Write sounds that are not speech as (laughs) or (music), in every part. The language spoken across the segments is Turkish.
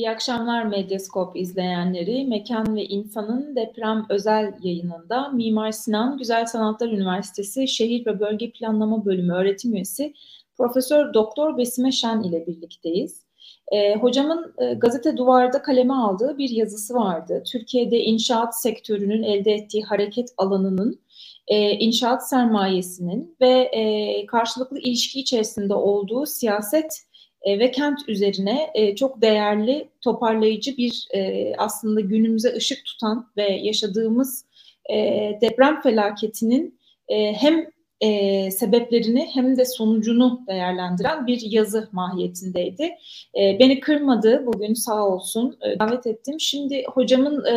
İyi akşamlar Medyaskop izleyenleri. Mekan ve İnsan'ın deprem özel yayınında Mimar Sinan Güzel Sanatlar Üniversitesi Şehir ve Bölge Planlama Bölümü öğretim üyesi Profesör Doktor Besime Şen ile birlikteyiz. E, hocamın e, gazete duvarda kaleme aldığı bir yazısı vardı. Türkiye'de inşaat sektörünün elde ettiği hareket alanının, e, inşaat sermayesinin ve e, karşılıklı ilişki içerisinde olduğu siyaset e, ve kent üzerine e, çok değerli, toparlayıcı bir e, aslında günümüze ışık tutan ve yaşadığımız e, deprem felaketinin e, hem e, sebeplerini hem de sonucunu değerlendiren bir yazı mahiyetindeydi. E, beni kırmadı bugün sağ olsun e, davet ettim. Şimdi hocamın e,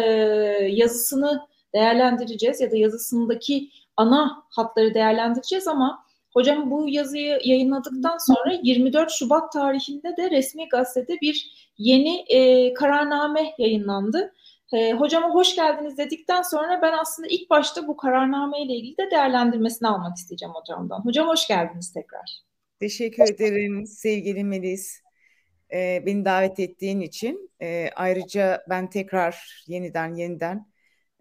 yazısını değerlendireceğiz ya da yazısındaki ana hatları değerlendireceğiz ama Hocam bu yazıyı yayınladıktan sonra 24 Şubat tarihinde de resmi gazetede bir yeni e, kararname yayınlandı. E, hocama hoş geldiniz dedikten sonra ben aslında ilk başta bu kararname ile ilgili de değerlendirmesini almak isteyeceğim hocamdan. Hocam hoş geldiniz tekrar. Teşekkür ederim sevgili Melis. E, beni davet ettiğin için. E, ayrıca ben tekrar yeniden yeniden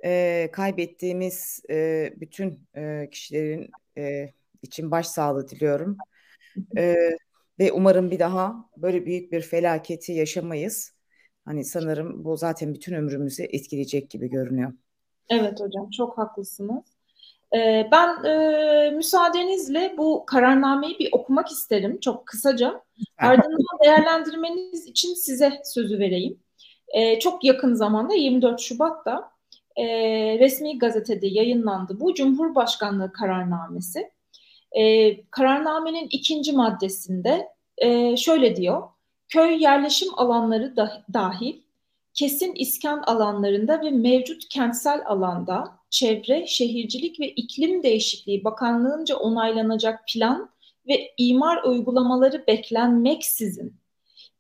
e, kaybettiğimiz e, bütün e, kişilerin e, için başsağlığı diliyorum. Ee, ve umarım bir daha böyle büyük bir felaketi yaşamayız. Hani sanırım bu zaten bütün ömrümüzü etkileyecek gibi görünüyor. Evet hocam çok haklısınız. Ee, ben e, müsaadenizle bu kararnameyi bir okumak isterim çok kısaca. Ardından değerlendirmeniz için size sözü vereyim. Ee, çok yakın zamanda 24 Şubat'ta e, resmi gazetede yayınlandı bu Cumhurbaşkanlığı kararnamesi e, kararnamenin ikinci maddesinde e, şöyle diyor. Köy yerleşim alanları da, dahil kesin iskan alanlarında ve mevcut kentsel alanda çevre, şehircilik ve iklim değişikliği bakanlığınca onaylanacak plan ve imar uygulamaları beklenmeksizin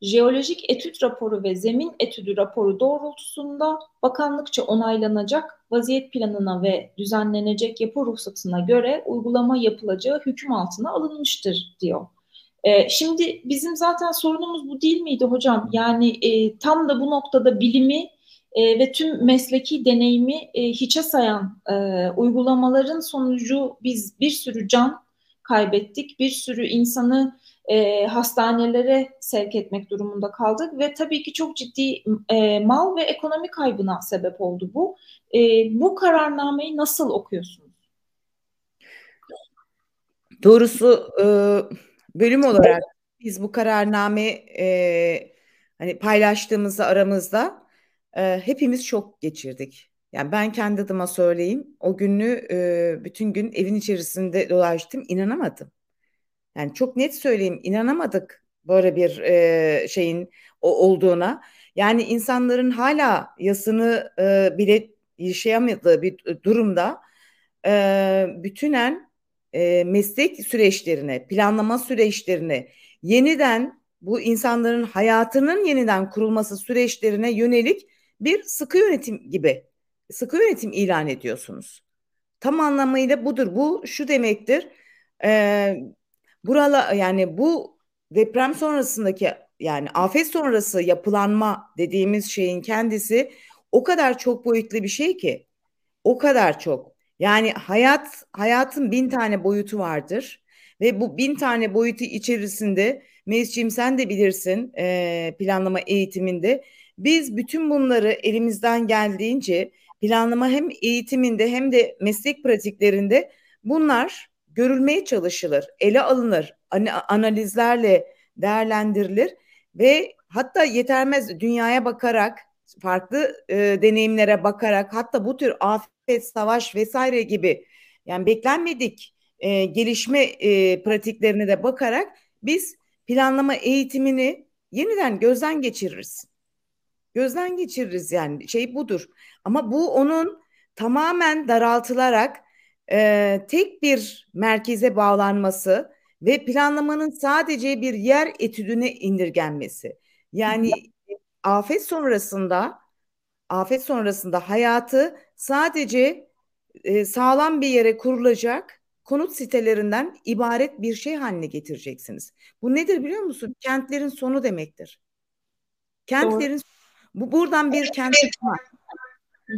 jeolojik etüt raporu ve zemin etüdü raporu doğrultusunda bakanlıkça onaylanacak vaziyet planına ve düzenlenecek yapı ruhsatına göre uygulama yapılacağı hüküm altına alınmıştır diyor. Ee, şimdi bizim zaten sorunumuz bu değil miydi hocam? Yani e, tam da bu noktada bilimi e, ve tüm mesleki deneyimi e, hiçe sayan e, uygulamaların sonucu biz bir sürü can kaybettik, bir sürü insanı e, hastanelere sevk etmek durumunda kaldık ve tabii ki çok ciddi e, mal ve ekonomi kaybına sebep oldu bu. E, bu kararnameyi nasıl okuyorsunuz? Doğrusu e, bölüm olarak biz bu kararname e, hani paylaştığımızda aramızda e, hepimiz şok geçirdik. Yani ben kendi adıma söyleyeyim o günü e, bütün gün evin içerisinde dolaştım inanamadım. Yani çok net söyleyeyim inanamadık böyle bir e, şeyin o, olduğuna. Yani insanların hala yasını e, bile yaşayamadığı bir durumda e, bütünen e, meslek süreçlerine, planlama süreçlerine yeniden bu insanların hayatının yeniden kurulması süreçlerine yönelik bir sıkı yönetim gibi sıkı yönetim ilan ediyorsunuz. Tam anlamıyla budur. Bu şu demektir. E, Burala yani bu deprem sonrasındaki yani afet sonrası yapılanma dediğimiz şeyin kendisi o kadar çok boyutlu bir şey ki o kadar çok. Yani hayat hayatın bin tane boyutu vardır ve bu bin tane boyutu içerisinde Melisciğim sen de bilirsin e, planlama eğitiminde biz bütün bunları elimizden geldiğince planlama hem eğitiminde hem de meslek pratiklerinde bunlar görülmeye çalışılır, ele alınır, analizlerle değerlendirilir ve hatta yetermez dünyaya bakarak farklı e, deneyimlere bakarak hatta bu tür afet, savaş vesaire gibi yani beklenmedik e, gelişme e, pratiklerine de bakarak biz planlama eğitimini yeniden gözden geçiririz. Gözden geçiririz yani şey budur. Ama bu onun tamamen daraltılarak e, tek bir merkeze bağlanması ve planlamanın sadece bir yer etüdüne indirgenmesi. Yani afet sonrasında afet sonrasında hayatı sadece e, sağlam bir yere kurulacak konut sitelerinden ibaret bir şey haline getireceksiniz. Bu nedir biliyor musun? Kentlerin sonu demektir. Kentlerin Doğru Bu buradan bir kent çıkmaz.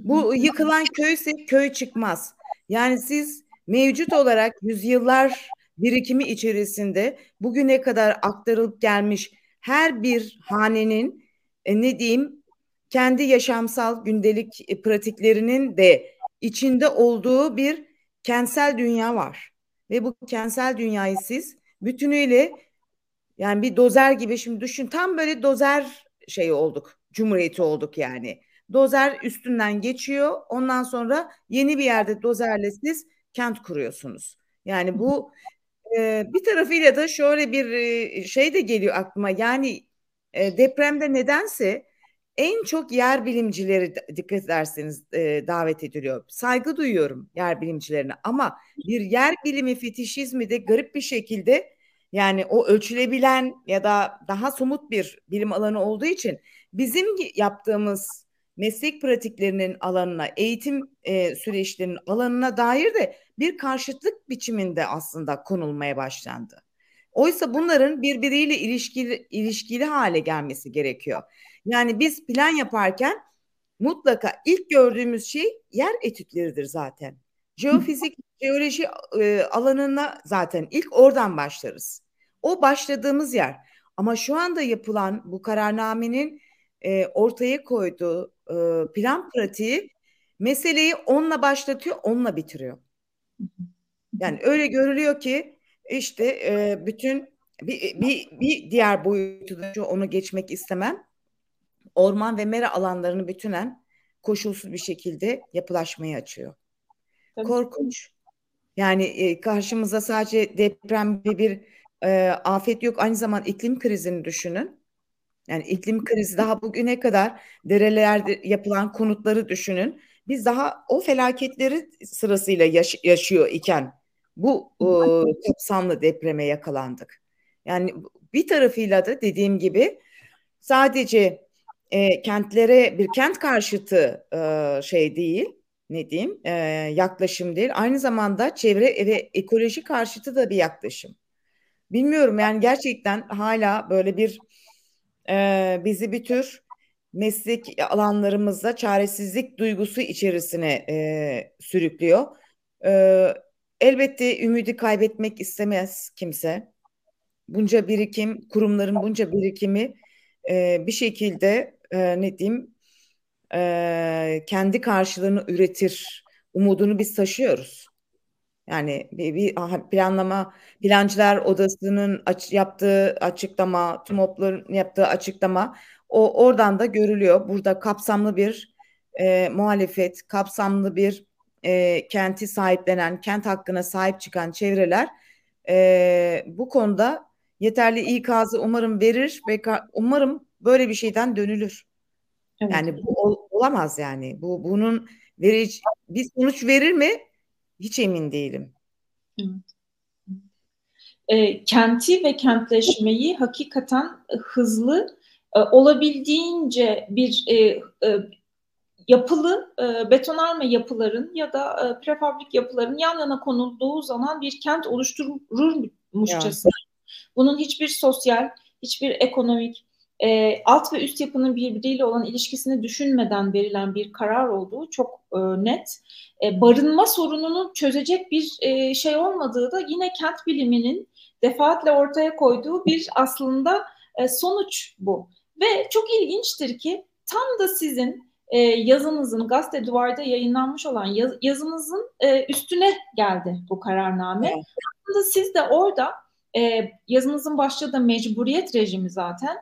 Bu (laughs) yıkılan köyse köy çıkmaz. Yani siz mevcut olarak yüzyıllar birikimi içerisinde bugüne kadar aktarılıp gelmiş her bir hanenin e, ne diyeyim kendi yaşamsal gündelik e, pratiklerinin de içinde olduğu bir kentsel dünya var. Ve bu kentsel dünyayı siz bütünüyle yani bir dozer gibi şimdi düşün tam böyle dozer şey olduk. Cumhuriyeti olduk yani. Dozer üstünden geçiyor. Ondan sonra yeni bir yerde dozerle siz kent kuruyorsunuz. Yani bu e, bir tarafıyla da şöyle bir e, şey de geliyor aklıma. Yani e, depremde nedense en çok yer bilimcileri dikkat ederseniz e, davet ediliyor. Saygı duyuyorum yer bilimcilerine ama bir yer bilimi fetişizmi de garip bir şekilde yani o ölçülebilen ya da daha somut bir bilim alanı olduğu için bizim yaptığımız meslek pratiklerinin alanına, eğitim e, süreçlerinin alanına dair de bir karşıtlık biçiminde aslında konulmaya başlandı. Oysa bunların birbiriyle ilişkili ilişkili hale gelmesi gerekiyor. Yani biz plan yaparken mutlaka ilk gördüğümüz şey yer etütleridir zaten. Jeofizik, jeoloji e, alanına zaten ilk oradan başlarız. O başladığımız yer. Ama şu anda yapılan bu kararnamenin e, ortaya koyduğu e, plan pratiği meseleyi onunla başlatıyor, onunla bitiriyor. Yani öyle görülüyor ki işte e, bütün bir, bir, bir diğer boyutu da onu geçmek istemem. Orman ve mera alanlarını bütünen koşulsuz bir şekilde yapılaşmayı açıyor. Tabii. Korkunç. Yani e, karşımıza sadece deprem bir, bir e, afet yok. Aynı zamanda iklim krizini düşünün. Yani iklim krizi daha bugüne kadar derelerde yapılan konutları düşünün. Biz daha o felaketleri sırasıyla yaş- yaşıyor iken bu e, kapsamlı depreme yakalandık. Yani bir tarafıyla da dediğim gibi sadece e, kentlere bir kent karşıtı e, şey değil, ne diyeyim, e, yaklaşım değil. Aynı zamanda çevre ve ekoloji karşıtı da bir yaklaşım. Bilmiyorum yani gerçekten hala böyle bir e, bizi bir tür meslek alanlarımızda çaresizlik duygusu içerisine e, sürüklüyor. E, elbette ümidi kaybetmek istemez kimse. Bunca birikim, kurumların bunca birikimi e, bir şekilde e, ne diyeyim e, kendi karşılığını üretir umudunu biz taşıyoruz. Yani bir, bir planlama plancılar odasının aç, yaptığı açıklama, TUMOP'ların yaptığı açıklama o oradan da görülüyor. Burada kapsamlı bir e, muhalefet, kapsamlı bir e, kenti sahiplenen, kent hakkına sahip çıkan çevreler e, bu konuda yeterli ikazı umarım verir ve umarım böyle bir şeyden dönülür. Evet. Yani bu ol, olamaz yani. Bu bunun verici bir sonuç verir mi? Hiç emin değilim. Evet. E, kenti ve kentleşmeyi hakikaten hızlı e, olabildiğince bir e, e, yapılı e, betonarme yapıların ya da e, prefabrik yapıların yan yana konulduğu zaman bir kent oluştururmuşçasına. Bunun hiçbir sosyal, hiçbir ekonomik, e, alt ve üst yapının birbiriyle olan ilişkisini düşünmeden verilen bir karar olduğu çok e, net. E, barınma sorununu çözecek bir e, şey olmadığı da yine kent biliminin defaatle ortaya koyduğu bir aslında e, sonuç bu. Ve çok ilginçtir ki tam da sizin e, yazınızın gazete duvarda yayınlanmış olan yaz, yazınızın e, üstüne geldi bu kararname. Evet. Aslında siz de orada e, yazınızın başlığı da mecburiyet rejimi zaten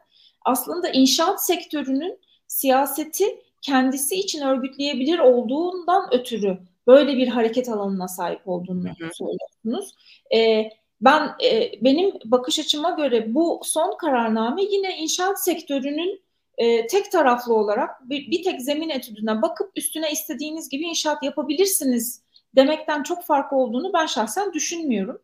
aslında inşaat sektörünün siyaseti kendisi için örgütleyebilir olduğundan ötürü böyle bir hareket alanına sahip olduğunu söylüyorsunuz. E, ben e, benim bakış açıma göre bu son kararname yine inşaat sektörünün e, tek taraflı olarak bir, bir tek zemin etüdüne bakıp üstüne istediğiniz gibi inşaat yapabilirsiniz demekten çok farklı olduğunu ben şahsen düşünmüyorum.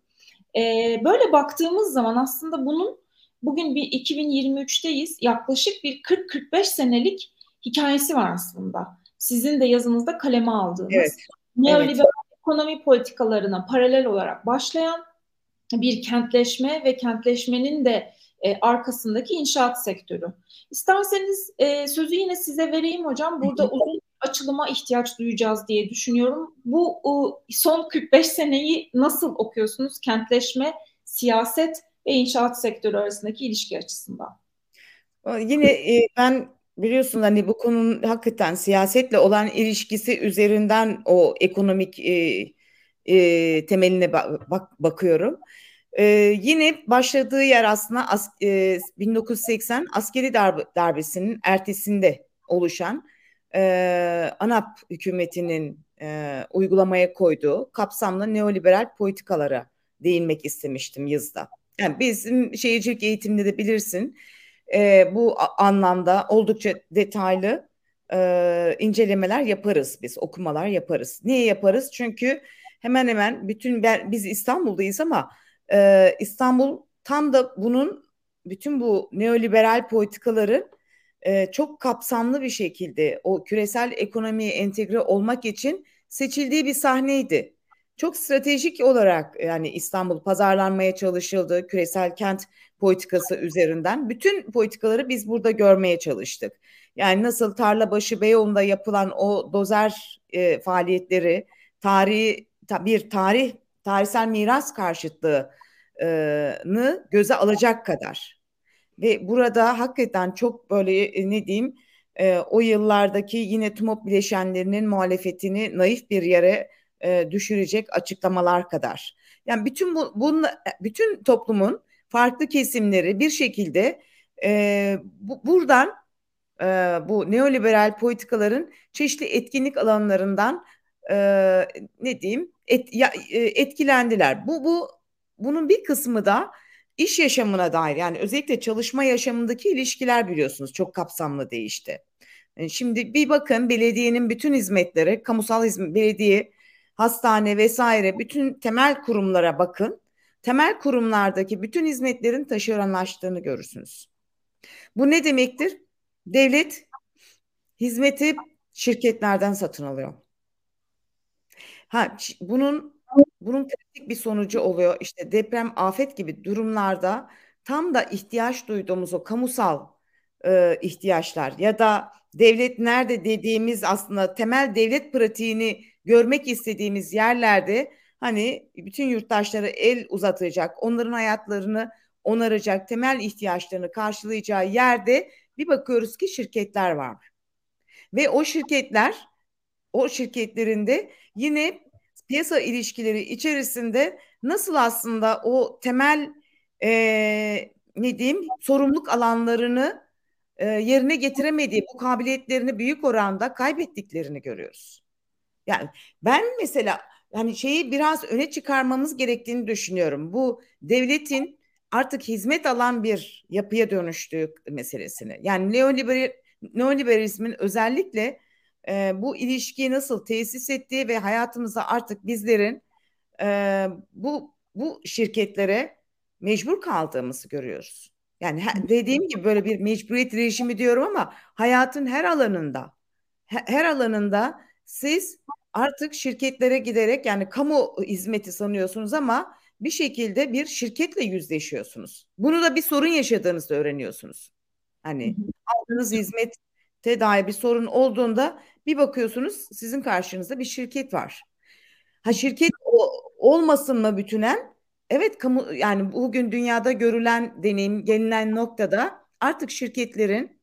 E, böyle baktığımız zaman aslında bunun bugün bir 2023'teyiz. Yaklaşık bir 40-45 senelik hikayesi var aslında. Sizin de yazınızda kaleme aldığınız. Evet. Neoliberal evet. ekonomi politikalarına paralel olarak başlayan bir kentleşme ve kentleşmenin de e, arkasındaki inşaat sektörü. İsterseniz e, sözü yine size vereyim hocam. Burada uzun açılıma ihtiyaç duyacağız diye düşünüyorum. Bu o, son 45 seneyi nasıl okuyorsunuz? Kentleşme, siyaset ve inşaat sektörü arasındaki ilişki açısından. Yine e, ben biliyorsun hani bu konunun hakikaten siyasetle olan ilişkisi üzerinden o ekonomik e, e, temeline bak, bakıyorum. E, yine başladığı yer aslında as, e, 1980 askeri darbe, darbesinin ertesinde oluşan e, ANAP hükümetinin e, uygulamaya koyduğu kapsamlı neoliberal politikalara değinmek istemiştim yazıda. Yani bizim şehircilik eğitiminde de bilirsin e, bu anlamda oldukça detaylı e, incelemeler yaparız biz, okumalar yaparız. Niye yaparız? Çünkü hemen hemen bütün ben, biz İstanbul'dayız ama e, İstanbul tam da bunun bütün bu neoliberal politikaların e, çok kapsamlı bir şekilde o küresel ekonomiye entegre olmak için seçildiği bir sahneydi. Çok stratejik olarak yani İstanbul pazarlanmaya çalışıldı küresel kent politikası üzerinden. Bütün politikaları biz burada görmeye çalıştık. Yani nasıl Tarlabaşı Beyoğlu'nda yapılan o dozer e, faaliyetleri tarihi bir tarih tarihsel miras karşıtlığını göze alacak kadar ve burada hakikaten çok böyle e, ne diyeyim e, o yıllardaki yine TUMOP bileşenlerinin muhalefetini naif bir yere e, düşürecek açıklamalar kadar. Yani bütün bu bunun bütün toplumun farklı kesimleri bir şekilde e, bu, buradan e, bu neoliberal politikaların çeşitli etkinlik alanlarından e, ne diyeyim et, ya, e, etkilendiler. Bu bu bunun bir kısmı da iş yaşamına dair yani özellikle çalışma yaşamındaki ilişkiler biliyorsunuz çok kapsamlı değişti. E, şimdi bir bakın belediyenin bütün hizmetleri, kamusal hizmet, belediye, hastane vesaire bütün temel kurumlara bakın. Temel kurumlardaki bütün hizmetlerin taşeronlaştığını görürsünüz. Bu ne demektir? Devlet hizmeti şirketlerden satın alıyor. Ha bunun bunun kritik bir sonucu oluyor. İşte deprem, afet gibi durumlarda tam da ihtiyaç duyduğumuz o kamusal e, ihtiyaçlar ya da devlet nerede dediğimiz aslında temel devlet pratiğini görmek istediğimiz yerlerde hani bütün yurttaşlara el uzatacak, onların hayatlarını onaracak, temel ihtiyaçlarını karşılayacağı yerde bir bakıyoruz ki şirketler var. Ve o şirketler o şirketlerinde yine piyasa ilişkileri içerisinde nasıl aslında o temel e, ne diyeyim sorumluluk alanlarını e, yerine getiremediği bu kabiliyetlerini büyük oranda kaybettiklerini görüyoruz. Yani ben mesela hani şeyi biraz öne çıkarmamız gerektiğini düşünüyorum. Bu devletin artık hizmet alan bir yapıya dönüştüğü meselesini. Yani neoliberal, neoliberalizmin özellikle e, bu ilişkiyi nasıl tesis ettiği ve hayatımıza artık bizlerin e, bu bu şirketlere mecbur kaldığımızı görüyoruz. Yani dediğim gibi böyle bir mecburiyet rejimi diyorum ama hayatın her alanında her alanında siz artık şirketlere giderek yani kamu hizmeti sanıyorsunuz ama bir şekilde bir şirketle yüzleşiyorsunuz. Bunu da bir sorun yaşadığınızda öğreniyorsunuz. Hani aldığınız hizmette dair bir sorun olduğunda bir bakıyorsunuz sizin karşınızda bir şirket var. Ha şirket o, olmasın mı bütünen? Evet kamu yani bugün dünyada görülen deneyim gelinen noktada artık şirketlerin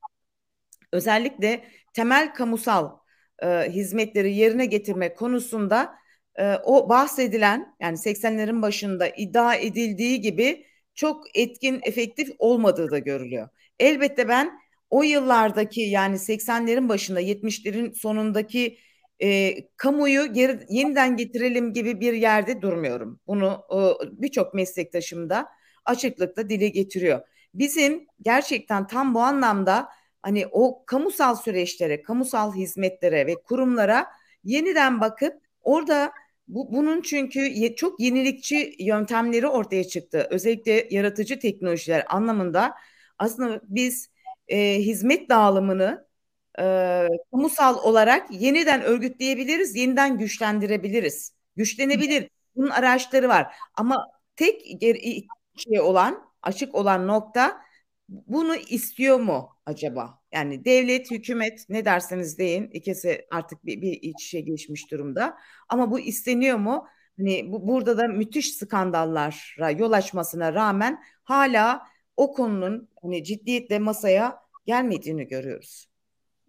özellikle temel kamusal e, hizmetleri yerine getirme konusunda e, o bahsedilen yani 80'lerin başında iddia edildiği gibi çok etkin, efektif olmadığı da görülüyor. Elbette ben o yıllardaki yani 80'lerin başında 70'lerin sonundaki e, kamuyu geri, yeniden getirelim gibi bir yerde durmuyorum. Bunu e, birçok meslektaşım da açıklıkla dile getiriyor. Bizim gerçekten tam bu anlamda hani o kamusal süreçlere, kamusal hizmetlere ve kurumlara yeniden bakıp orada bu, bunun çünkü çok yenilikçi yöntemleri ortaya çıktı. Özellikle yaratıcı teknolojiler anlamında aslında biz e, hizmet dağılımını e, kamusal olarak yeniden örgütleyebiliriz, yeniden güçlendirebiliriz. Güçlenebilir. Bunun araçları var. Ama tek şey olan, açık olan nokta bunu istiyor mu acaba? Yani devlet, hükümet ne derseniz deyin ikisi artık bir, bir iç içe geçmiş durumda. Ama bu isteniyor mu? Hani bu, burada da müthiş skandallara yol açmasına rağmen hala o konunun hani ciddiyetle masaya gelmediğini görüyoruz.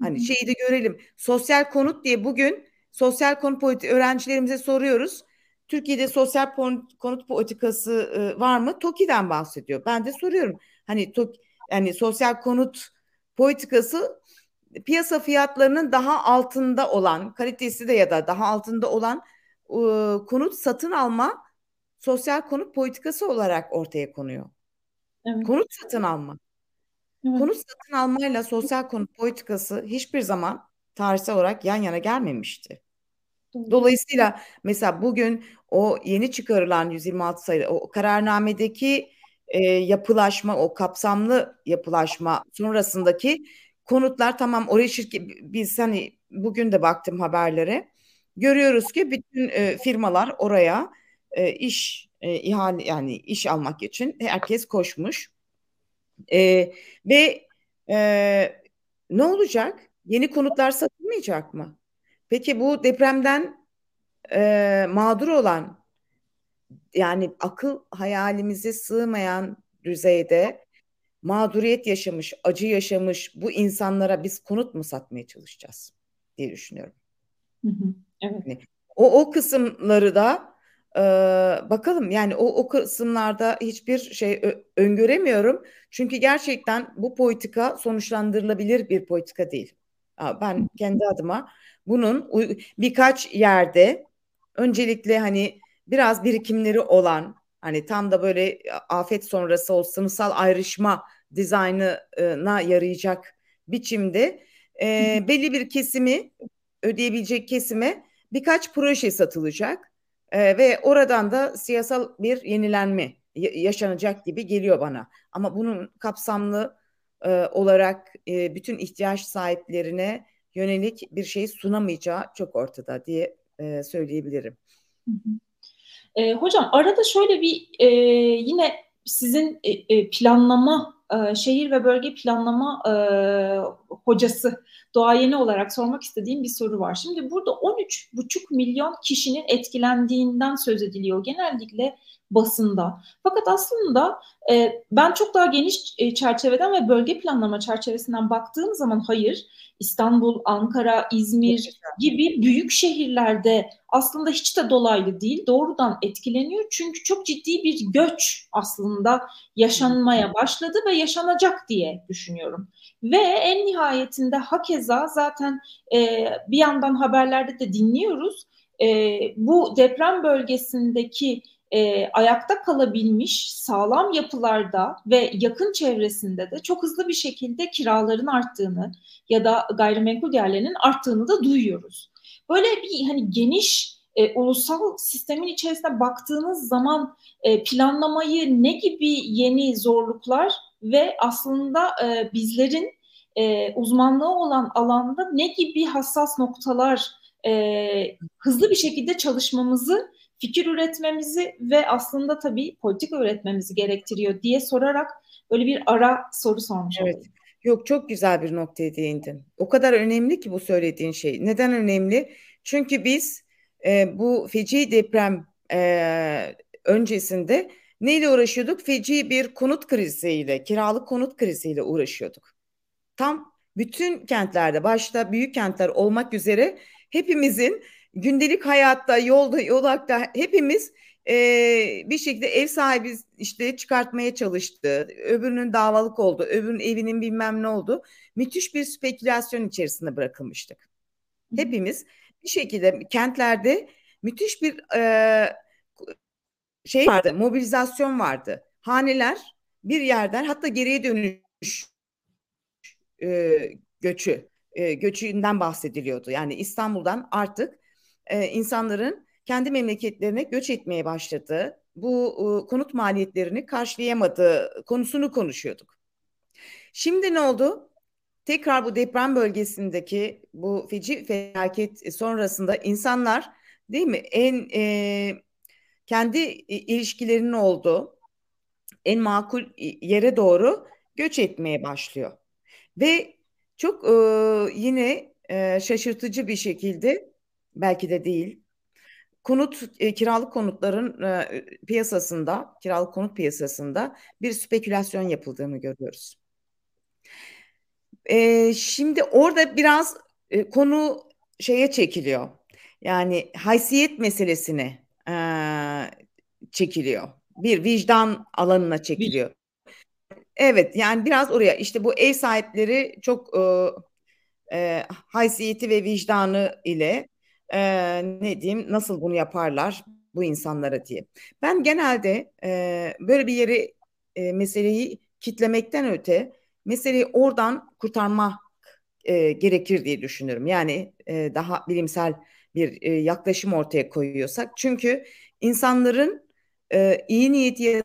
Hani şeyi de görelim. Sosyal konut diye bugün sosyal konut politik öğrencilerimize soruyoruz. Türkiye'de sosyal konut politikası e, var mı? TOKİ'den bahsediyor. Ben de soruyorum. Hani TOKİ yani sosyal konut politikası piyasa fiyatlarının daha altında olan, kalitesi de ya da daha altında olan e, konut satın alma sosyal konut politikası olarak ortaya konuyor. Evet. Konut satın alma. Evet. Konut satın almayla sosyal konut politikası hiçbir zaman tarihsel olarak yan yana gelmemişti. Dolayısıyla mesela bugün o yeni çıkarılan 126 sayılı o kararnamedeki e, yapılaşma, o kapsamlı yapılaşma sonrasındaki konutlar tamam oraya şirket biz hani bugün de baktım haberlere görüyoruz ki bütün e, firmalar oraya e, iş e, ihale yani iş almak için herkes koşmuş e, ve e, ne olacak? Yeni konutlar satılmayacak mı? Peki bu depremden e, mağdur olan yani akıl hayalimize sığmayan düzeyde mağduriyet yaşamış, acı yaşamış bu insanlara biz konut mu satmaya çalışacağız diye düşünüyorum. Hı hı, evet. Yani o o kısımları da e, bakalım yani o o kısımlarda hiçbir şey öngöremiyorum. Çünkü gerçekten bu politika sonuçlandırılabilir bir politika değil. Ben kendi adıma bunun birkaç yerde öncelikle hani biraz birikimleri olan hani tam da böyle afet sonrası o sınıfsal ayrışma dizaynına yarayacak biçimde e, belli bir kesimi ödeyebilecek kesime birkaç proje satılacak e, ve oradan da siyasal bir yenilenme yaşanacak gibi geliyor bana. Ama bunun kapsamlı e, olarak e, bütün ihtiyaç sahiplerine yönelik bir şey sunamayacağı çok ortada diye e, söyleyebilirim. E, hocam arada şöyle bir e, yine sizin e, e, planlama e, şehir ve bölge planlama e, hocası doğayeni olarak sormak istediğim bir soru var. Şimdi burada 13,5 milyon kişinin etkilendiğinden söz ediliyor. Genellikle basında. Fakat aslında e, ben çok daha geniş e, çerçeveden ve bölge planlama çerçevesinden baktığım zaman hayır, İstanbul, Ankara, İzmir gibi büyük şehirlerde aslında hiç de dolaylı değil, doğrudan etkileniyor. Çünkü çok ciddi bir göç aslında yaşanmaya başladı ve yaşanacak diye düşünüyorum. Ve en nihayetinde hakeza zaten e, bir yandan haberlerde de dinliyoruz. E, bu deprem bölgesindeki e, ayakta kalabilmiş sağlam yapılarda ve yakın çevresinde de çok hızlı bir şekilde kiraların arttığını ya da gayrimenkul değerlerinin arttığını da duyuyoruz. Böyle bir hani geniş e, ulusal sistemin içerisine baktığınız zaman e, planlamayı ne gibi yeni zorluklar ve aslında e, bizlerin e, uzmanlığı olan alanda ne gibi hassas noktalar e, hızlı bir şekilde çalışmamızı fikir üretmemizi ve aslında tabii politik üretmemizi gerektiriyor diye sorarak böyle bir ara soru sormuş evet. olayım. Yok çok güzel bir noktaya değindin. O kadar önemli ki bu söylediğin şey. Neden önemli? Çünkü biz e, bu feci deprem e, öncesinde neyle uğraşıyorduk? Feci bir konut kriziyle, kiralık konut kriziyle uğraşıyorduk. Tam bütün kentlerde, başta büyük kentler olmak üzere hepimizin gündelik hayatta, yolda, yolakta hepimiz e, bir şekilde ev sahibi işte çıkartmaya çalıştı. Öbürünün davalık oldu, öbürünün evinin bilmem ne oldu. Müthiş bir spekülasyon içerisinde bırakılmıştık. Hepimiz bir şekilde kentlerde müthiş bir e, şey vardı, mobilizasyon vardı. Haneler bir yerden hatta geriye dönüş e, göçü e, göçünden bahsediliyordu. Yani İstanbul'dan artık e, insanların kendi memleketlerine göç etmeye başladı. Bu e, konut maliyetlerini karşılayamadığı konusunu konuşuyorduk. Şimdi ne oldu? Tekrar bu deprem bölgesindeki bu feci felaket sonrasında insanlar değil mi en e, kendi ilişkilerinin olduğu en makul yere doğru göç etmeye başlıyor. Ve çok e, yine e, şaşırtıcı bir şekilde belki de değil konut e, kiralık konutların e, piyasasında kiralık konut piyasasında bir spekülasyon yapıldığını görüyoruz. E, şimdi orada biraz e, konu şeye çekiliyor. Yani haysiyet meselesine e, çekiliyor. Bir vicdan alanına çekiliyor. Evet yani biraz oraya işte bu ev sahipleri çok e, e, haysiyeti ve vicdanı ile e, ne diyeyim nasıl bunu yaparlar bu insanlara diye. Ben genelde e, böyle bir yeri e, meseleyi kitlemekten öte meseleyi oradan kurtarma e, gerekir diye düşünüyorum. Yani e, daha bilimsel bir e, yaklaşım ortaya koyuyorsak. Çünkü insanların e, iyi niyeti ya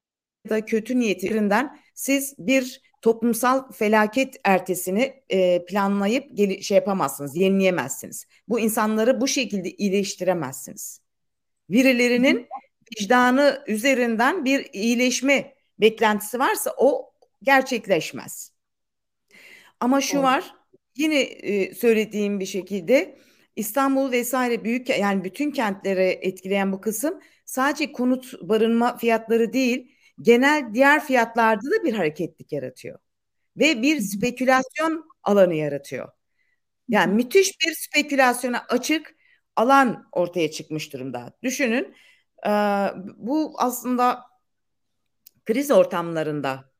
da kötü niyetinden siz bir toplumsal felaket ertesini e, planlayıp gel- şey yapamazsınız, yenileyemezsiniz. Bu insanları bu şekilde iyileştiremezsiniz. Birilerinin vicdanı üzerinden bir iyileşme beklentisi varsa o gerçekleşmez. Ama şu var, yine e, söylediğim bir şekilde İstanbul vesaire büyük yani bütün kentlere etkileyen bu kısım sadece konut barınma fiyatları değil, genel diğer fiyatlarda da bir hareketlik yaratıyor. Ve bir spekülasyon alanı yaratıyor. Yani müthiş bir spekülasyona açık alan ortaya çıkmış durumda. Düşünün bu aslında kriz ortamlarında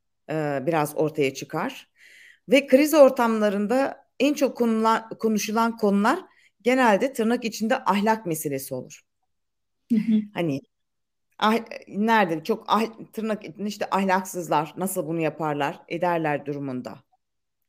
biraz ortaya çıkar. Ve kriz ortamlarında en çok konulan, konuşulan konular genelde tırnak içinde ahlak meselesi olur. Hı hı. Hani ah, nerede çok ah, tırnak işte ahlaksızlar nasıl bunu yaparlar ederler durumunda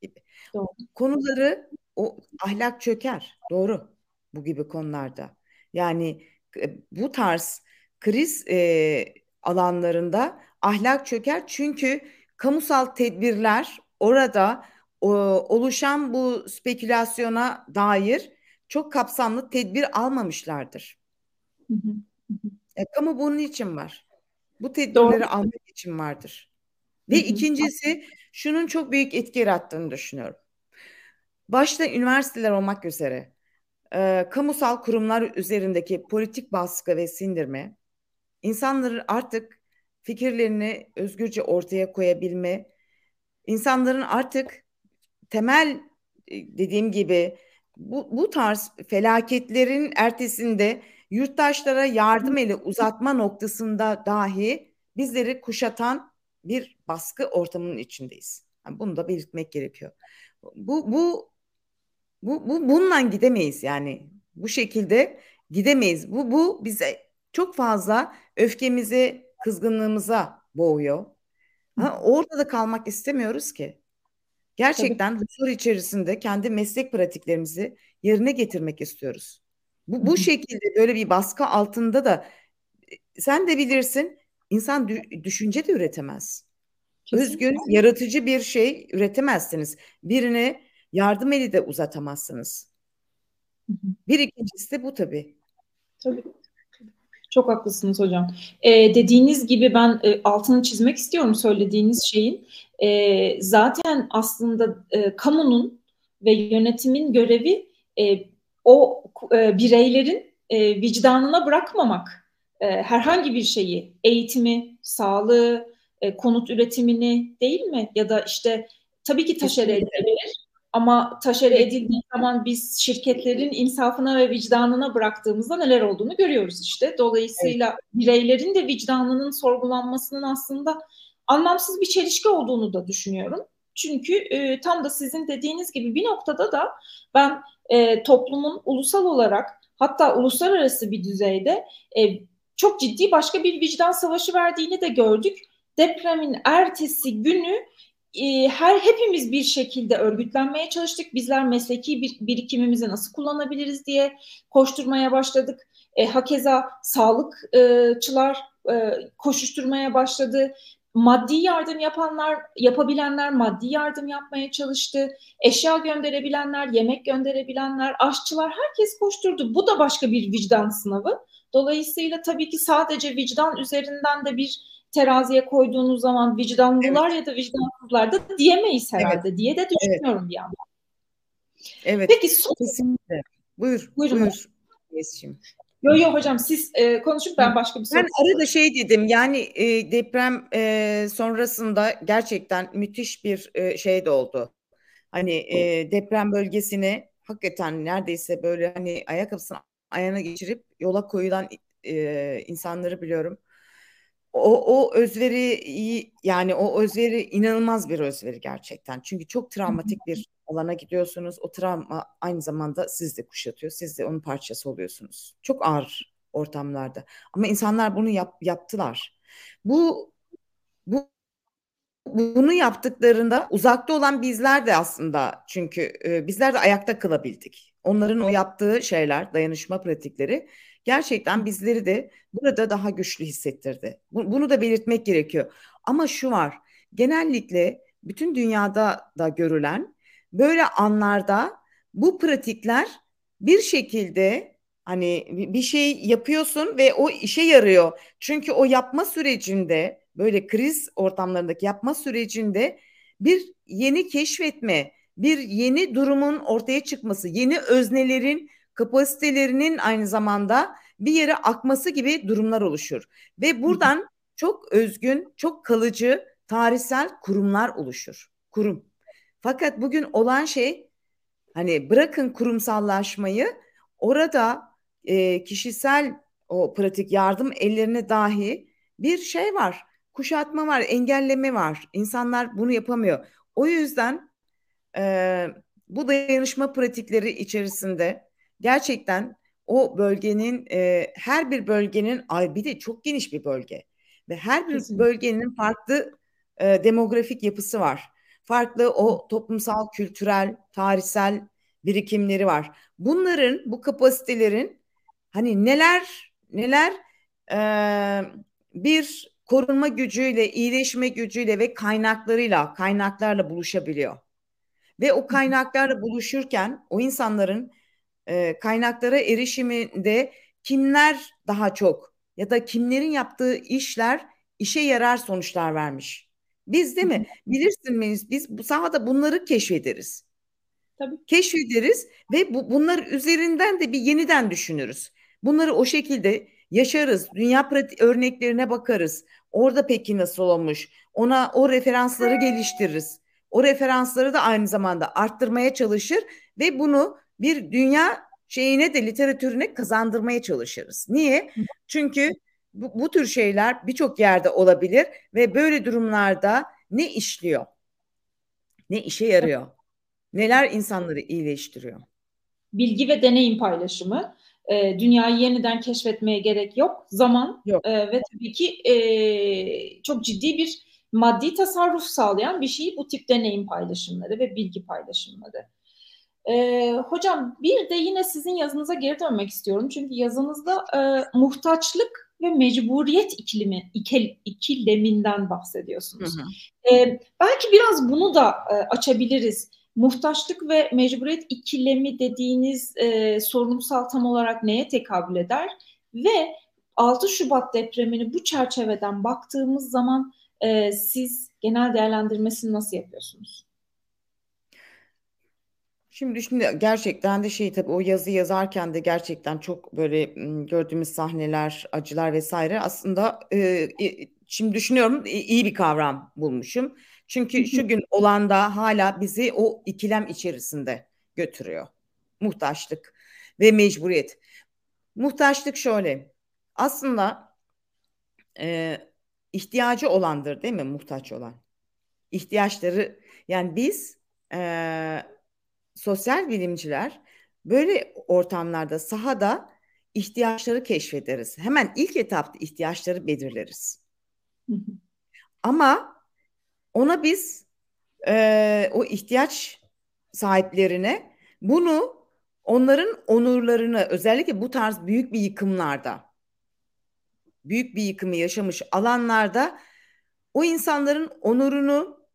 gibi. Doğru. Konuları o ahlak çöker doğru bu gibi konularda. Yani e, bu tarz kriz e, alanlarında ahlak çöker çünkü kamusal tedbirler orada o, oluşan bu spekülasyona dair çok kapsamlı tedbir almamışlardır. Hı hı. E, kamu bunun için var. Bu tedbirleri Doğru. almak için vardır. Ve hı hı. ikincisi şunun çok büyük etki yarattığını düşünüyorum. Başta üniversiteler olmak üzere e, kamusal kurumlar üzerindeki politik baskı ve sindirme insanların artık fikirlerini özgürce ortaya koyabilme, insanların artık temel e, dediğim gibi bu, bu tarz felaketlerin ertesinde yurttaşlara yardım eli uzatma noktasında dahi bizleri kuşatan bir baskı ortamının içindeyiz. Yani bunu da belirtmek gerekiyor. Bu bu bu, bu bununla gidemeyiz yani. Bu şekilde gidemeyiz. Bu bu bize çok fazla öfkemizi, kızgınlığımıza boğuyor. Ha, orada da kalmak istemiyoruz ki. Gerçekten Tabii. huzur içerisinde kendi meslek pratiklerimizi yerine getirmek istiyoruz. Bu, bu şekilde böyle bir baskı altında da e, sen de bilirsin insan düşünce de üretemez. Kesinlikle. Özgün, yaratıcı bir şey üretemezsiniz. Birine yardım eli de uzatamazsınız. Bir ikincisi de bu tabii. Tabii. Çok haklısınız hocam. Ee, dediğiniz gibi ben e, altını çizmek istiyorum söylediğiniz şeyin. E, zaten aslında e, kamunun ve yönetimin görevi e, o e, bireylerin e, vicdanına bırakmamak. E, herhangi bir şeyi, eğitimi, sağlığı, e, konut üretimini değil mi? Ya da işte tabii ki taşere edilebilir ama taşere edildiği zaman biz şirketlerin insafına ve vicdanına bıraktığımızda neler olduğunu görüyoruz işte. Dolayısıyla evet. bireylerin de vicdanının sorgulanmasının aslında anlamsız bir çelişki olduğunu da düşünüyorum. Çünkü e, tam da sizin dediğiniz gibi bir noktada da ben e, toplumun ulusal olarak hatta uluslararası bir düzeyde e, çok ciddi başka bir vicdan savaşı verdiğini de gördük. Depremin ertesi günü e, her hepimiz bir şekilde örgütlenmeye çalıştık. Bizler mesleki bir, birikimimizi nasıl kullanabiliriz diye koşturmaya başladık. E, hakeza sağlıkçılar e, koşuşturmaya başladı maddi yardım yapanlar, yapabilenler maddi yardım yapmaya çalıştı. Eşya gönderebilenler, yemek gönderebilenler, aşçılar herkes koşturdu. Bu da başka bir vicdan sınavı. Dolayısıyla tabii ki sadece vicdan üzerinden de bir teraziye koyduğunuz zaman vicdanlılar evet. ya da vicdansızlar da diyemeyiz herhalde evet. diye de düşünüyorum evet. bir yandan. Evet. Peki son... kesinlikle. Buyur. Buyurun. Buyur. Yo yo hocam siz e, konuşup ben başka bir soru Ben arada şey dedim yani e, deprem e, sonrasında gerçekten müthiş bir e, şey de oldu. Hani e, deprem bölgesini hakikaten neredeyse böyle hani ayakkabısını ayağına geçirip yola koyulan e, insanları biliyorum. O, o özveri yani o özveri inanılmaz bir özveri gerçekten. Çünkü çok travmatik bir alana gidiyorsunuz. O travma aynı zamanda siz de kuşatıyor. Siz de onun parçası oluyorsunuz. Çok ağır ortamlarda. Ama insanlar bunu yap, yaptılar. Bu bu bunu yaptıklarında uzakta olan bizler de aslında çünkü e, bizler de ayakta kalabildik. Onların o yaptığı şeyler, dayanışma pratikleri gerçekten bizleri de burada daha güçlü hissettirdi. Bunu da belirtmek gerekiyor. Ama şu var, genellikle bütün dünyada da görülen böyle anlarda bu pratikler bir şekilde hani bir şey yapıyorsun ve o işe yarıyor. Çünkü o yapma sürecinde böyle kriz ortamlarındaki yapma sürecinde bir yeni keşfetme, bir yeni durumun ortaya çıkması, yeni öznelerin kapasitelerinin aynı zamanda bir yere akması gibi durumlar oluşur. Ve buradan çok özgün, çok kalıcı tarihsel kurumlar oluşur. Kurum. Fakat bugün olan şey hani bırakın kurumsallaşmayı orada e, kişisel o pratik yardım ellerine dahi bir şey var. Kuşatma var, engelleme var. İnsanlar bunu yapamıyor. O yüzden e, bu dayanışma pratikleri içerisinde gerçekten o bölgenin e, her bir bölgenin ay bir de çok geniş bir bölge ve her bir Kesinlikle. bölgenin farklı e, demografik yapısı var. Farklı o toplumsal, kültürel, tarihsel birikimleri var. Bunların, bu kapasitelerin hani neler neler e, bir korunma gücüyle, iyileşme gücüyle ve kaynaklarıyla, kaynaklarla buluşabiliyor. Ve o kaynaklarla buluşurken o insanların e, kaynaklara erişiminde kimler daha çok ya da kimlerin yaptığı işler işe yarar sonuçlar vermiş. Biz değil mi? Bilirsin miyiz? Biz bu sahada bunları keşfederiz. Tabii. Keşfederiz ve bu, bunlar üzerinden de bir yeniden düşünürüz. Bunları o şekilde yaşarız. Dünya pratik örneklerine bakarız. Orada peki nasıl olmuş? Ona o referansları geliştiririz. O referansları da aynı zamanda arttırmaya çalışır ve bunu bir dünya şeyine de literatürüne kazandırmaya çalışırız. Niye? Çünkü bu, bu tür şeyler birçok yerde olabilir ve böyle durumlarda ne işliyor? Ne işe yarıyor? Neler insanları iyileştiriyor? Bilgi ve deneyim paylaşımı. E, dünyayı yeniden keşfetmeye gerek yok. Zaman yok. E, ve tabii ki e, çok ciddi bir maddi tasarruf sağlayan bir şey bu tip deneyim paylaşımları ve bilgi paylaşımları. E, hocam bir de yine sizin yazınıza geri dönmek istiyorum. Çünkü yazınızda e, muhtaçlık ve mecburiyet ikilimi, ikil, ikileminden bahsediyorsunuz. Hı hı. E, belki biraz bunu da e, açabiliriz. Muhtaçlık ve mecburiyet ikilemi dediğiniz e, sorunumsal tam olarak neye tekabül eder? Ve 6 Şubat depremini bu çerçeveden baktığımız zaman e, siz genel değerlendirmesini nasıl yapıyorsunuz? Şimdi şimdi gerçekten de şey tabii o yazı yazarken de gerçekten çok böyle gördüğümüz sahneler, acılar vesaire aslında e, şimdi düşünüyorum iyi bir kavram bulmuşum. Çünkü şu gün olan da hala bizi o ikilem içerisinde götürüyor. Muhtaçlık ve mecburiyet. Muhtaçlık şöyle. Aslında e, ihtiyacı olandır değil mi muhtaç olan? İhtiyaçları yani biz e, sosyal bilimciler böyle ortamlarda sahada ihtiyaçları keşfederiz. Hemen ilk etapta ihtiyaçları belirleriz. Ama ona biz e, o ihtiyaç sahiplerine bunu onların onurlarını özellikle bu tarz büyük bir yıkımlarda büyük bir yıkımı yaşamış alanlarda o insanların onurunu,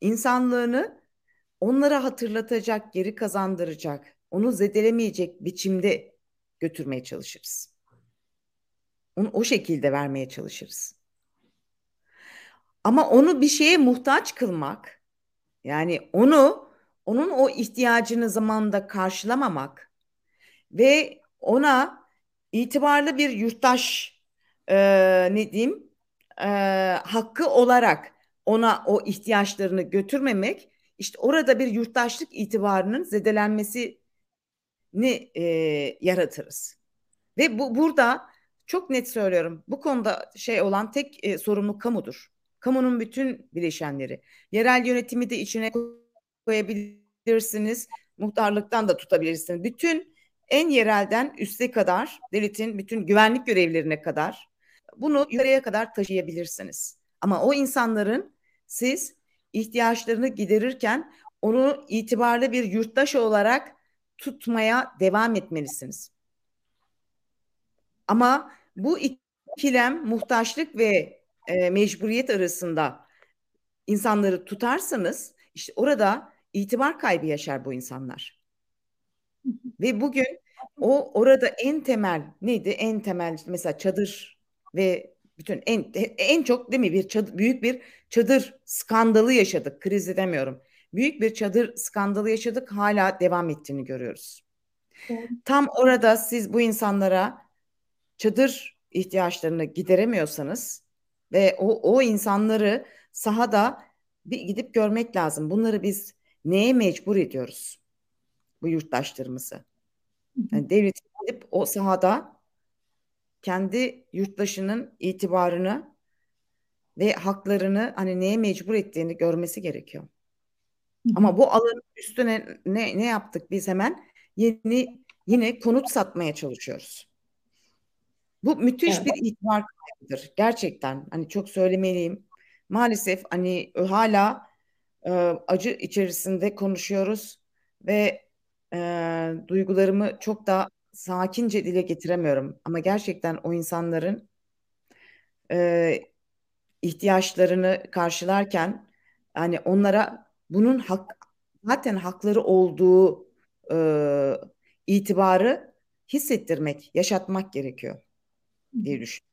insanlığını onlara hatırlatacak, geri kazandıracak, onu zedelemeyecek biçimde götürmeye çalışırız. Onu o şekilde vermeye çalışırız. Ama onu bir şeye muhtaç kılmak, yani onu onun o ihtiyacını zamanında karşılamamak ve ona itibarlı bir yurttaş e, ne diyeyim e, hakkı olarak ona o ihtiyaçlarını götürmemek işte orada bir yurttaşlık itibarının zedelenmesini e, yaratırız. Ve bu burada çok net söylüyorum. Bu konuda şey olan tek e, sorumlu kamudur. Kamunun bütün bileşenleri. Yerel yönetimi de içine koyabilirsiniz. Muhtarlıktan da tutabilirsiniz. Bütün en yerelden üste kadar devletin bütün güvenlik görevlerine kadar bunu yukarıya kadar taşıyabilirsiniz. Ama o insanların siz ihtiyaçlarını giderirken onu itibarlı bir yurttaş olarak tutmaya devam etmelisiniz. Ama bu ikilem muhtaçlık ve e, mecburiyet arasında insanları tutarsanız işte orada itibar kaybı yaşar bu insanlar. (laughs) Ve bugün o orada en temel neydi? En temel mesela çadır ve bütün en en çok değil mi bir çadır, büyük bir çadır skandalı yaşadık. Kriz demiyorum. Büyük bir çadır skandalı yaşadık. Hala devam ettiğini görüyoruz. Evet. Tam orada siz bu insanlara çadır ihtiyaçlarını gideremiyorsanız ve o o insanları sahada bir gidip görmek lazım. Bunları biz neye mecbur ediyoruz? Bu yurttaşlarımızı. Yani devlet gidip o sahada kendi yurttaşının itibarını ve haklarını hani neye mecbur ettiğini görmesi gerekiyor. Ama bu alanın üstüne ne ne yaptık biz hemen yeni yine konut satmaya çalışıyoruz. Bu müthiş evet. bir itibar kaybıdır gerçekten. Hani çok söylemeliyim. Maalesef hani hala e, acı içerisinde konuşuyoruz ve e, duygularımı çok da sakince dile getiremiyorum. Ama gerçekten o insanların e, ihtiyaçlarını karşılarken yani onlara bunun hak zaten hakları olduğu e, itibarı hissettirmek, yaşatmak gerekiyor diye düşünüyorum.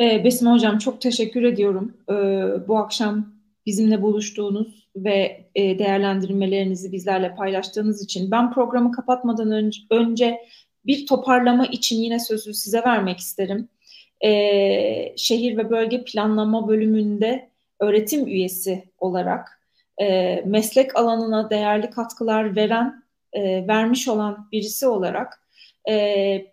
Ee, Besime Hocam çok teşekkür ediyorum. Ee, bu akşam bizimle buluştuğunuz ve e, değerlendirmelerinizi bizlerle paylaştığınız için. Ben programı kapatmadan önce, bir toparlama için yine sözü size vermek isterim. Ee, şehir ve bölge planlama bölümünde öğretim üyesi olarak e, meslek alanına değerli katkılar veren, e, vermiş olan birisi olarak e,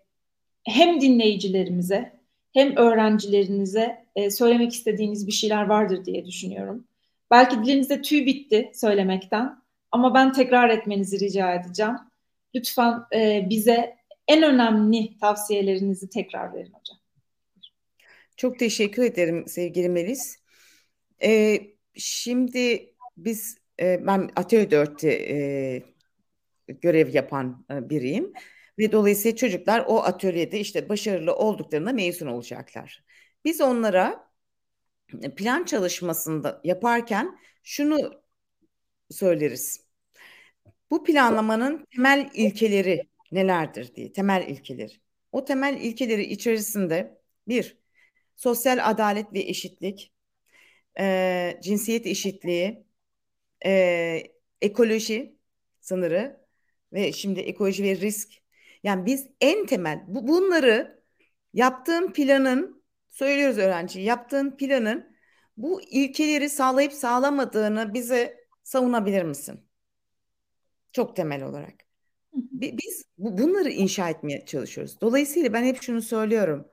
hem dinleyicilerimize hem öğrencilerinize e, söylemek istediğiniz bir şeyler vardır diye düşünüyorum. Belki dilinizde tüy bitti söylemekten ama ben tekrar etmenizi rica edeceğim. Lütfen e, bize en önemli tavsiyelerinizi tekrar verin hocam. Çok teşekkür ederim sevgili Melis. Ee, şimdi biz e, ben Atölye 4'te e, görev yapan e, biriyim. Ve dolayısıyla çocuklar o atölyede işte başarılı olduklarında mezun olacaklar. Biz onlara plan çalışmasında yaparken şunu söyleriz. Bu planlamanın temel ilkeleri nelerdir diye, temel ilkeleri. O temel ilkeleri içerisinde bir, sosyal adalet ve eşitlik, e, cinsiyet eşitliği, e, ekoloji sınırı ve şimdi ekoloji ve risk yani biz en temel bu, bunları yaptığın planın söylüyoruz öğrenci yaptığın planın bu ilkeleri sağlayıp sağlamadığını bize savunabilir misin? Çok temel olarak. Biz bunları inşa etmeye çalışıyoruz. Dolayısıyla ben hep şunu söylüyorum.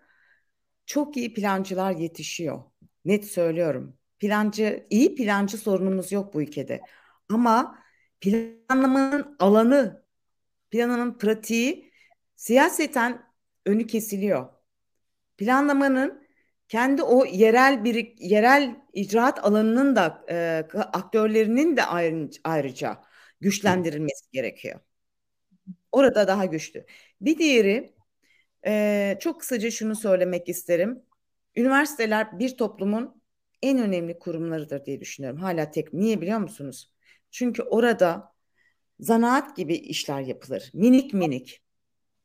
Çok iyi plancılar yetişiyor. Net söylüyorum. Plancı, iyi plancı sorunumuz yok bu ülkede. Ama planlamanın alanı, planının pratiği siyaseten önü kesiliyor. Planlamanın kendi o yerel bir yerel icraat alanının da e, aktörlerinin de ayrıca güçlendirilmesi gerekiyor. Orada daha güçlü. Bir diğeri e, çok kısaca şunu söylemek isterim. Üniversiteler bir toplumun en önemli kurumlarıdır diye düşünüyorum. Hala tek. Niye biliyor musunuz? Çünkü orada zanaat gibi işler yapılır. Minik minik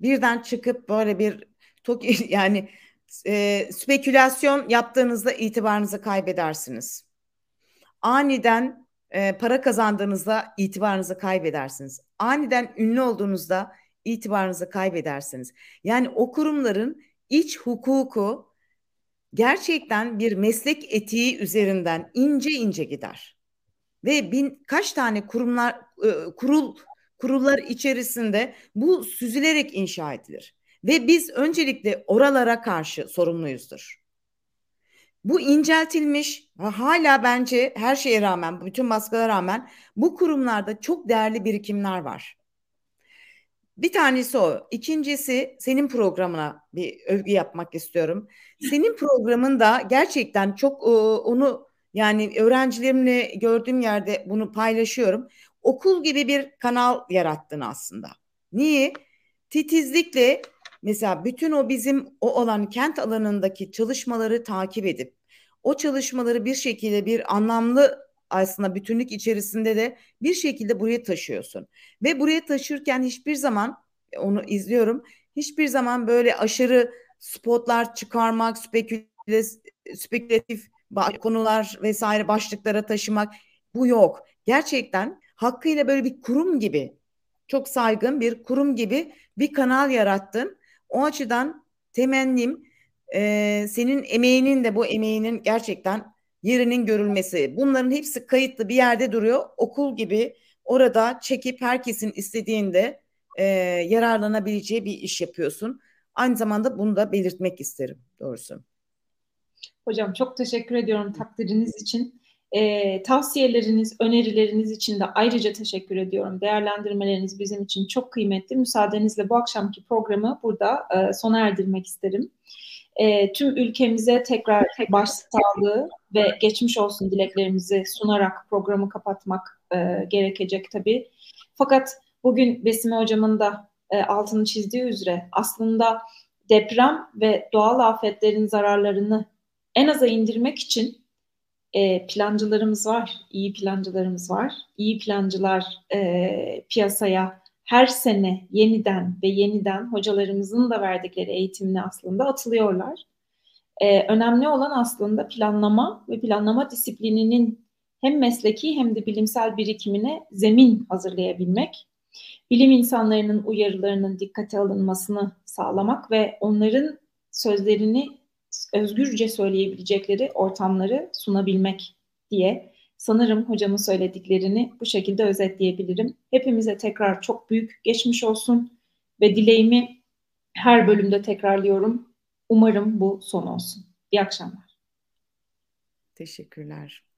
birden çıkıp böyle bir çok (laughs) yani e, spekülasyon yaptığınızda itibarınızı kaybedersiniz. Aniden e, para kazandığınızda itibarınızı kaybedersiniz. Aniden ünlü olduğunuzda itibarınızı kaybedersiniz. Yani o kurumların iç hukuku gerçekten bir meslek etiği üzerinden ince ince gider. Ve bin kaç tane kurumlar e, kurul kurullar içerisinde bu süzülerek inşa edilir. Ve biz öncelikle oralara karşı sorumluyuzdur. Bu inceltilmiş hala bence her şeye rağmen bütün baskılara rağmen bu kurumlarda çok değerli birikimler var. Bir tanesi o. İkincisi senin programına bir övgü yapmak istiyorum. Senin programın da gerçekten çok onu yani öğrencilerimle gördüğüm yerde bunu paylaşıyorum. Okul gibi bir kanal yarattın aslında. Niye? Titizlikle mesela bütün o bizim o olan kent alanındaki çalışmaları takip edip o çalışmaları bir şekilde bir anlamlı aslında bütünlük içerisinde de bir şekilde buraya taşıyorsun. Ve buraya taşırken hiçbir zaman onu izliyorum. Hiçbir zaman böyle aşırı spotlar çıkarmak, spekülatif, spekülatif konular vesaire başlıklara taşımak bu yok. Gerçekten hakkıyla böyle bir kurum gibi çok saygın bir kurum gibi bir kanal yarattın. O açıdan temennim e, senin emeğinin de bu emeğinin gerçekten yerinin görülmesi. Bunların hepsi kayıtlı bir yerde duruyor. Okul gibi orada çekip herkesin istediğinde e, yararlanabileceği bir iş yapıyorsun. Aynı zamanda bunu da belirtmek isterim doğrusu. Hocam çok teşekkür ediyorum takdiriniz için. E, tavsiyeleriniz, önerileriniz için de ayrıca teşekkür ediyorum. Değerlendirmeleriniz bizim için çok kıymetli. Müsaadenizle bu akşamki programı burada e, sona erdirmek isterim. E, tüm ülkemize tekrar başsağlığı ve geçmiş olsun dileklerimizi sunarak programı kapatmak e, gerekecek tabii. Fakat bugün Besime Hocam'ın da e, altını çizdiği üzere aslında deprem ve doğal afetlerin zararlarını en aza indirmek için e, plancılarımız var, iyi plancılarımız var. İyi plancılar e, piyasaya her sene yeniden ve yeniden hocalarımızın da verdikleri eğitimle aslında atılıyorlar. Ee, önemli olan aslında planlama ve planlama disiplininin hem mesleki hem de bilimsel birikimine zemin hazırlayabilmek, bilim insanlarının uyarılarının dikkate alınmasını sağlamak ve onların sözlerini özgürce söyleyebilecekleri ortamları sunabilmek diye sanırım hocamın söylediklerini bu şekilde özetleyebilirim. Hepimize tekrar çok büyük geçmiş olsun ve dileğimi her bölümde tekrarlıyorum. Umarım bu son olsun. İyi akşamlar. Teşekkürler.